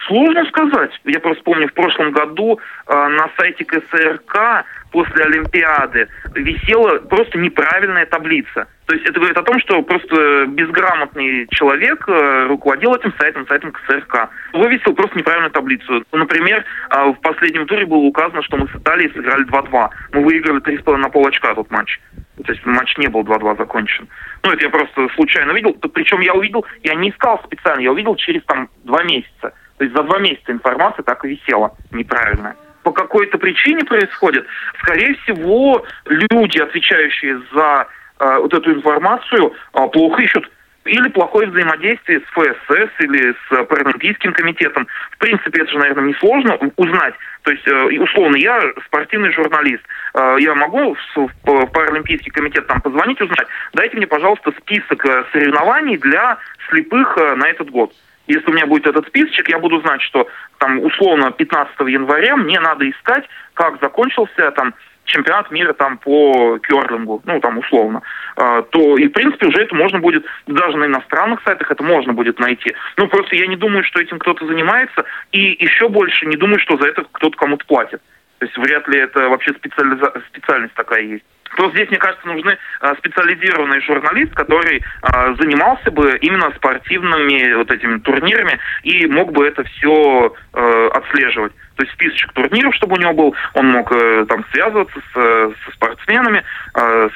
сложно сказать. Я просто помню, в прошлом году на сайте КСРК после Олимпиады висела просто неправильная таблица. То есть это говорит о том, что просто безграмотный человек руководил этим сайтом, сайтом КСРК. Вывесил просто неправильную таблицу. Например, в последнем туре было указано, что мы с Италией сыграли 2-2. Мы выиграли 3,5 на пол очка тот матч. То есть матч не был 2-2 закончен. Ну, это я просто случайно видел. Причем я увидел, я не искал специально, я увидел через там два месяца. То есть за два месяца информация так и висела неправильная. По какой-то причине происходит. Скорее всего, люди, отвечающие за э, вот эту информацию, э, плохо ищут или плохое взаимодействие с ФСС или с Паралимпийским комитетом. В принципе, это же, наверное, несложно узнать. То есть, э, условно, я спортивный журналист. Э, я могу в Паралимпийский комитет там позвонить, узнать, дайте мне, пожалуйста, список э, соревнований для слепых на этот год. Если у меня будет этот списочек, я буду знать, что там условно 15 января мне надо искать, как закончился там чемпионат мира там по керлингу, ну там условно, а, то и в принципе уже это можно будет, даже на иностранных сайтах это можно будет найти. Ну просто я не думаю, что этим кто-то занимается, и еще больше не думаю, что за это кто-то кому-то платит. То есть вряд ли это вообще специализа... специальность такая есть. То здесь, мне кажется, нужны а, специализированный журналист, который а, занимался бы именно спортивными вот этими турнирами и мог бы это все а, отслеживать. То есть списочек турниров, чтобы у него был, он мог э, там связываться с, со спортсменами,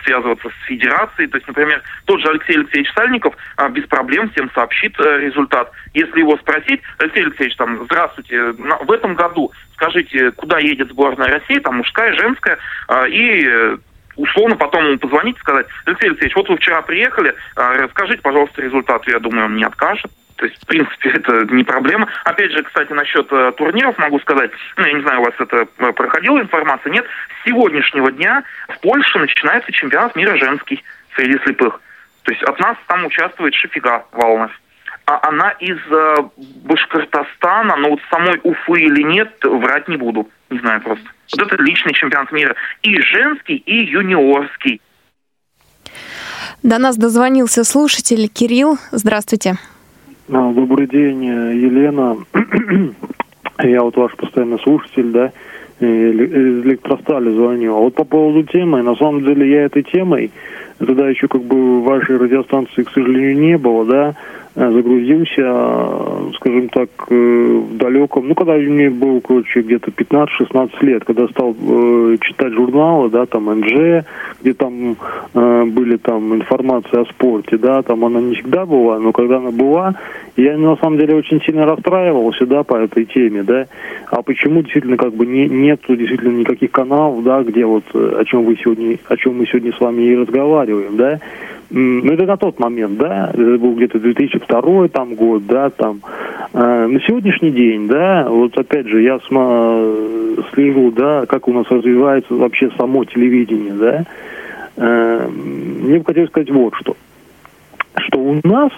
связываться с федерацией. То есть, например, тот же Алексей Алексеевич Сальников без проблем всем сообщит э, результат. Если его спросить, Алексей Алексеевич, там, здравствуйте, в этом году скажите, куда едет сборная России, там мужская, женская, и условно потом ему позвонить и сказать, Алексей Алексеевич, вот вы вчера приехали, а, расскажите, пожалуйста, результат. Я думаю, он не откажет. То есть, в принципе, [laughs] это не проблема. Опять же, кстати, насчет э, турниров могу сказать, ну, я не знаю, у вас это э, проходила информация, нет, с сегодняшнего дня в Польше начинается чемпионат мира женский среди слепых. То есть от нас там участвует Шифига Валнов. А она из э, Башкортостана, но вот самой Уфы или нет, врать не буду. Не знаю просто. Вот это личный чемпионат мира. И женский, и юниорский. До нас дозвонился слушатель Кирилл. Здравствуйте. А, добрый день, Елена. [clears throat] Я вот ваш постоянный слушатель, да, из электростали звоню. А вот по поводу темы, на самом деле я этой темой, тогда еще как бы вашей радиостанции, к сожалению, не было, да, Э, загрузился, скажем так, э, в далеком, ну, когда мне было, короче, где-то 15-16 лет, когда стал э, читать журналы, да, там, НЖ, где там э, были там информация о спорте, да, там она не всегда была, но когда она была, я на самом деле очень сильно расстраивался, да, по этой теме, да, а почему действительно как бы не, нету действительно никаких каналов, да, где вот о чем вы сегодня, о чем мы сегодня с вами и разговариваем, да, ну, это на тот момент, да, это был где-то 2002 там год, да, там. Э, на сегодняшний день, да, вот опять же, я сма, слежу, да, как у нас развивается вообще само телевидение, да. Э, мне бы хотелось сказать вот что. Что у нас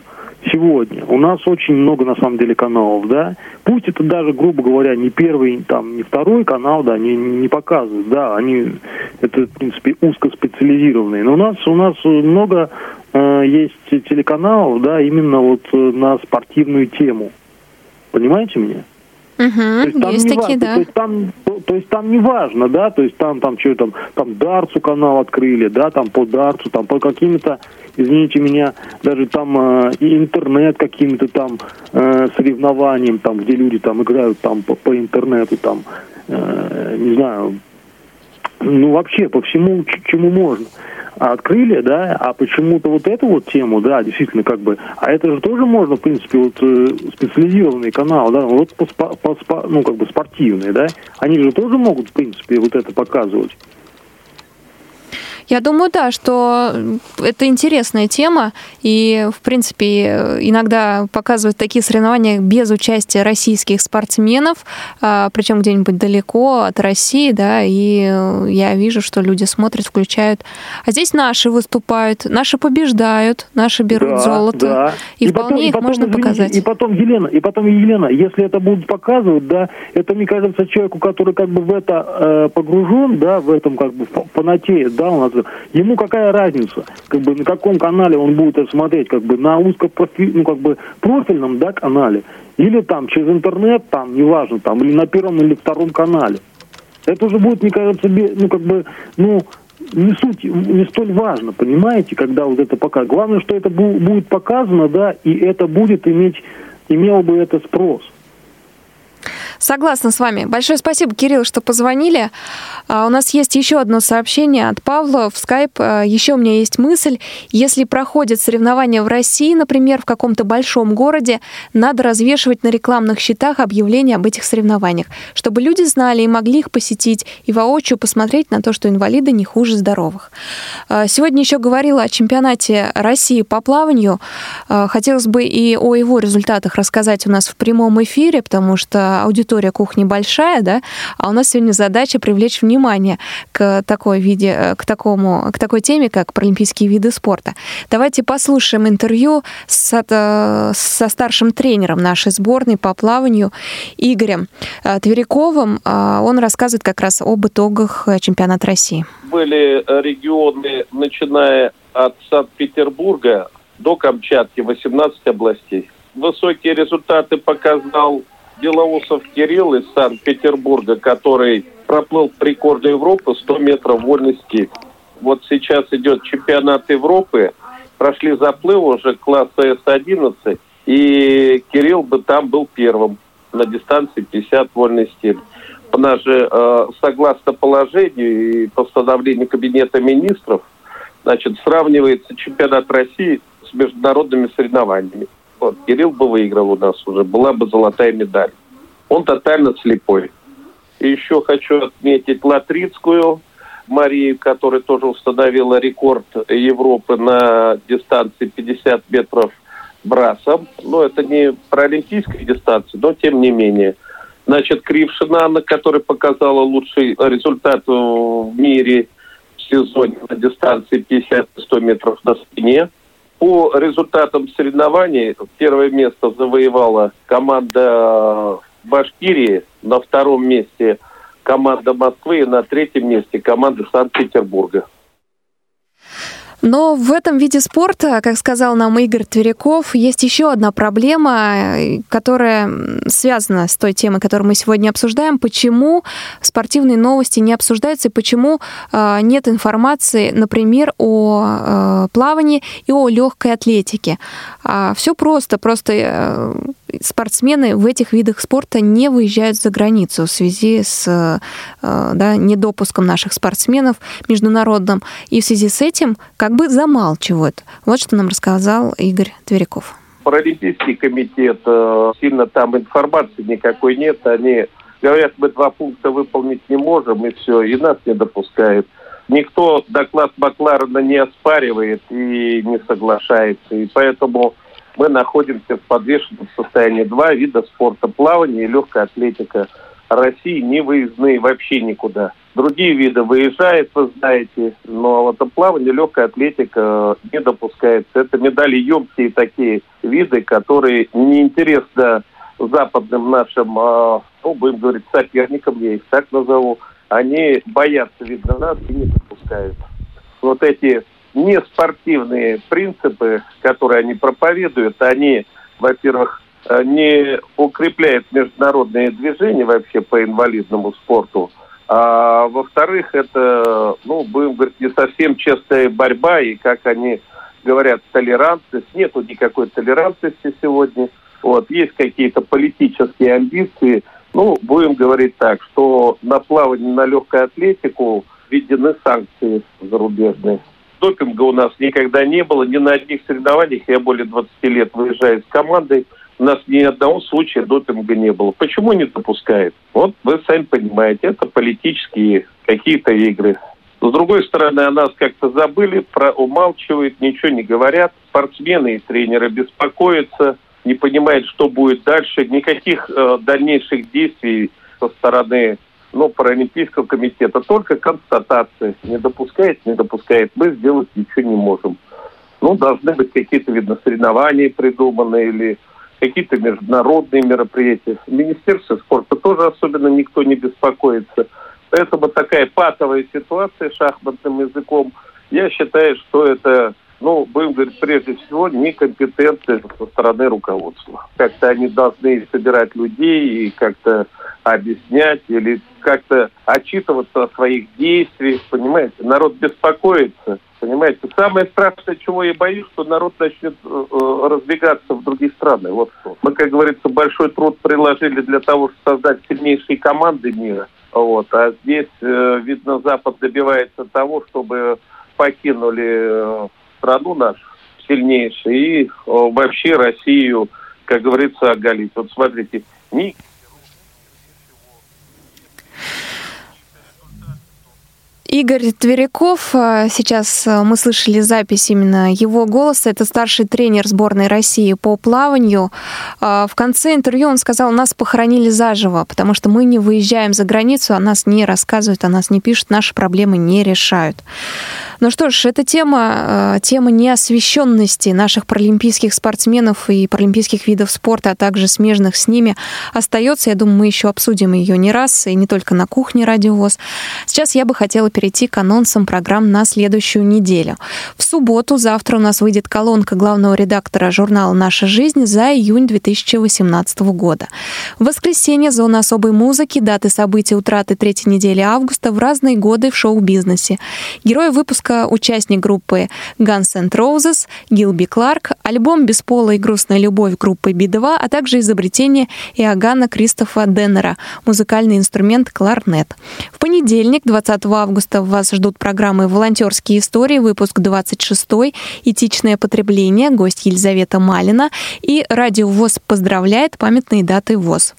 сегодня. У нас очень много, на самом деле, каналов, да. Пусть это даже, грубо говоря, не первый, там, не второй канал, да, не, не показывают, да, они, это, в принципе, узкоспециализированные. Но у нас, у нас много э, есть телеканалов, да, именно вот э, на спортивную тему. Понимаете меня? Угу, то есть, там есть не такие, важно, да. То есть там, то, то есть там не важно, да, то есть там, там что там, там Дарцу канал открыли, да, там по Дарцу, там по каким-то, извините меня, даже там э, интернет каким-то там э, соревнованием, там, где люди там играют там по, по интернету, там, э, не знаю, ну вообще по всему, чему можно открыли, да, а почему-то вот эту вот тему, да, действительно, как бы, а это же тоже можно, в принципе, вот э, специализированный канал, да, вот по, по, по, ну, как бы спортивный, да, они же тоже могут, в принципе, вот это показывать. Я думаю, да, что это интересная тема, и, в принципе, иногда показывают такие соревнования без участия российских спортсменов, а, причем где-нибудь далеко от России, да, и я вижу, что люди смотрят, включают. А здесь наши выступают, наши побеждают, наши берут да, золото, да. и, и вполне потом, их и потом, можно извините, показать. И потом, Елена, и потом, Елена, если это будут показывать, да, это, мне кажется, человеку, который как бы в это э, погружен, да, в этом как бы фанатеет, да, у нас ему какая разница, как бы на каком канале он будет это смотреть, как бы на узкопрофиль, ну как бы профильном, да, канале, или там через интернет, там, неважно, там, или на первом или втором канале. Это уже будет, мне кажется, ну как бы, ну, не суть, не столь важно, понимаете, когда вот это пока. Главное, что это будет показано, да, и это будет иметь, имело бы это спрос. Согласна с вами. Большое спасибо, Кирилл, что позвонили. А, у нас есть еще одно сообщение от Павла в скайп. А, еще у меня есть мысль. Если проходят соревнования в России, например, в каком-то большом городе, надо развешивать на рекламных щитах объявления об этих соревнованиях, чтобы люди знали и могли их посетить, и воочию посмотреть на то, что инвалиды не хуже здоровых. А, сегодня еще говорила о чемпионате России по плаванию. Хотелось бы и о его результатах рассказать у нас в прямом эфире, потому что аудитория аудитория кухни большая, да, а у нас сегодня задача привлечь внимание к такой виде, э, к такому, к такой теме, как паралимпийские виды спорта. Давайте послушаем интервью с, э, со старшим тренером нашей сборной по плаванию Игорем э, Тверяковым. Он рассказывает как раз об итогах чемпионата России. Были регионы, начиная от Санкт-Петербурга до Камчатки, 18 областей. Высокие результаты показал Белоусов Кирилл из Санкт-Петербурга, который проплыл рекорды Европы 100 метров вольный стиль. Вот сейчас идет чемпионат Европы, прошли заплывы уже класса С-11, и Кирилл бы там был первым на дистанции 50 вольный стиль. У нас же, э, согласно положению и постановлению Кабинета министров, значит, сравнивается чемпионат России с международными соревнованиями. Вот, Кирилл бы выиграл у нас уже, была бы золотая медаль. Он тотально слепой. И еще хочу отметить Латрицкую Марию, которая тоже установила рекорд Европы на дистанции 50 метров брасом. Но это не паралимпийская дистанция, но тем не менее. Значит, Крившина Анна, которая показала лучший результат в мире в сезоне на дистанции 50-100 метров на спине. По результатам соревнований первое место завоевала команда Башкирии, на втором месте команда Москвы и на третьем месте команда Санкт-Петербурга. Но в этом виде спорта, как сказал нам Игорь Тверяков, есть еще одна проблема, которая связана с той темой, которую мы сегодня обсуждаем. Почему спортивные новости не обсуждаются и почему э, нет информации, например, о э, плавании и о легкой атлетике. А все просто, просто э, спортсмены в этих видах спорта не выезжают за границу в связи с да, недопуском наших спортсменов международным. И в связи с этим, как бы замалчивают. Вот что нам рассказал Игорь Тверяков. Паралимпийский комитет, э, сильно там информации никакой нет. Они говорят, мы два пункта выполнить не можем, и все, и нас не допускают. Никто доклад Макларена не оспаривает и не соглашается. И поэтому мы находимся в подвешенном состоянии. Два вида спорта – плавание и легкая атлетика. России не выездные вообще никуда. Другие виды выезжают, вы знаете, но вот плавание, легкая атлетика не допускается. Это медали емкие такие виды, которые неинтересно западным нашим, а, ну, будем говорить, соперникам, я их так назову, они боятся, видно, нас и не допускают. Вот эти неспортивные принципы, которые они проповедуют, они, во-первых, не укрепляют международные движения вообще по инвалидному спорту, а во-вторых, это, ну, будем говорить, не совсем честная борьба, и как они говорят, толерантность. Нету никакой толерантности сегодня. Вот, есть какие-то политические амбиции. Ну, будем говорить так, что на плавание, на легкую атлетику введены санкции зарубежные. Допинга у нас никогда не было, ни на одних соревнованиях. Я более 20 лет выезжаю с командой – у нас ни одного случая допинга не было. Почему не допускает? Вот вы сами понимаете, это политические какие-то игры. С другой стороны, о нас как-то забыли, про, умалчивают, ничего не говорят. Спортсмены и тренеры беспокоятся, не понимают, что будет дальше. Никаких э, дальнейших действий со стороны ну, Паралимпийского комитета, только констатация. Не допускает, не допускает. Мы сделать ничего не можем. Ну, должны быть какие-то, видно, соревнования придуманы или какие-то международные мероприятия. В Министерстве спорта тоже особенно никто не беспокоится. Поэтому такая патовая ситуация шахматным языком, я считаю, что это, ну, будем говорить, прежде всего, некомпетенция со стороны руководства. Как-то они должны собирать людей и как-то объяснять или как-то отчитываться о своих действиях, понимаете? Народ беспокоится, понимаете? Самое страшное, чего я боюсь, что народ начнет э, э, разбегаться в другие страны. Вот что. Мы, как говорится, большой труд приложили для того, чтобы создать сильнейшие команды мира. Вот. А здесь, э, видно, Запад добивается того, чтобы покинули э, страну нашу сильнейшую и э, вообще Россию, как говорится, оголить. Вот смотрите, ни Игорь Тверяков, э, сейчас э, мы слышали запись именно его голоса, это старший тренер сборной России по плаванию. Э, в конце интервью он сказал, нас похоронили заживо, потому что мы не выезжаем за границу, о нас не рассказывают, о нас не пишут, наши проблемы не решают. Ну что ж, эта тема, тема неосвещенности наших паралимпийских спортсменов и паралимпийских видов спорта, а также смежных с ними остается. Я думаю, мы еще обсудим ее не раз, и не только на кухне Радиовоз. Сейчас я бы хотела перейти к анонсам программ на следующую неделю. В субботу, завтра у нас выйдет колонка главного редактора журнала «Наша жизнь» за июнь 2018 года. В воскресенье «Зона особой музыки», даты событий утраты третьей недели августа в разные годы в шоу-бизнесе. Герои выпуска — участник группы Guns N' Roses, Гилби Кларк, альбом «Бесполая и грустная любовь» группы Би-2, а также изобретение Иоганна Кристофа Деннера, музыкальный инструмент кларнет. В понедельник, 20 августа, августа вас ждут программы «Волонтерские истории», выпуск 26 «Этичное потребление», гость Елизавета Малина и «Радио ВОЗ поздравляет памятные даты ВОЗ».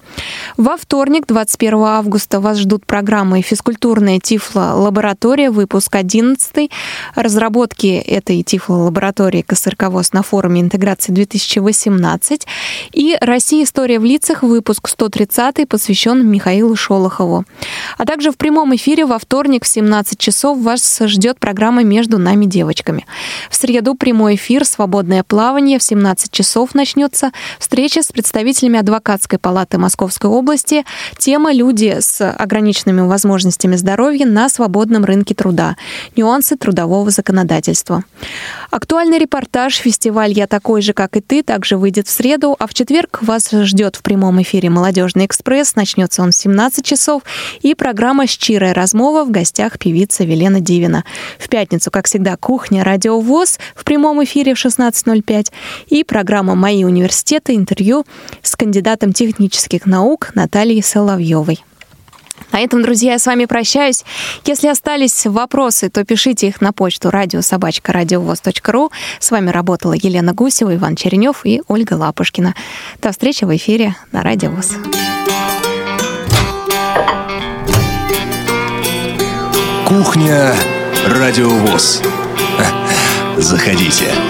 Во вторник, 21 августа, вас ждут программы «Физкультурная Тифло-лаборатория», выпуск 11 разработки этой Тифло-лаборатории КСРК ВОЗ на форуме интеграции 2018 и «Россия. История в лицах», выпуск 130 посвящен Михаилу Шолохову. А также в прямом эфире во вторник в 17 17 часов вас ждет программа «Между нами девочками». В среду прямой эфир «Свободное плавание» в 17 часов начнется. Встреча с представителями адвокатской палаты Московской области. Тема «Люди с ограниченными возможностями здоровья на свободном рынке труда. Нюансы трудового законодательства». Актуальный репортаж «Фестиваль «Я такой же, как и ты» также выйдет в среду, а в четверг вас ждет в прямом эфире «Молодежный экспресс». Начнется он в 17 часов. И программа «Щирая размова» в гостях певица Велена Дивина. В пятницу, как всегда, кухня «Радио ВОЗ» в прямом эфире в 16.05. И программа «Мои университеты» интервью с кандидатом технических наук Натальей Соловьевой. На этом, друзья, я с вами прощаюсь. Если остались вопросы, то пишите их на почту радиособачка.радиовоз.ру. С вами работала Елена Гусева, Иван Черенев и Ольга Лапушкина. До встречи в эфире на Радио ВОЗ. Кухня Радио ВОЗ. [laughs] Заходите.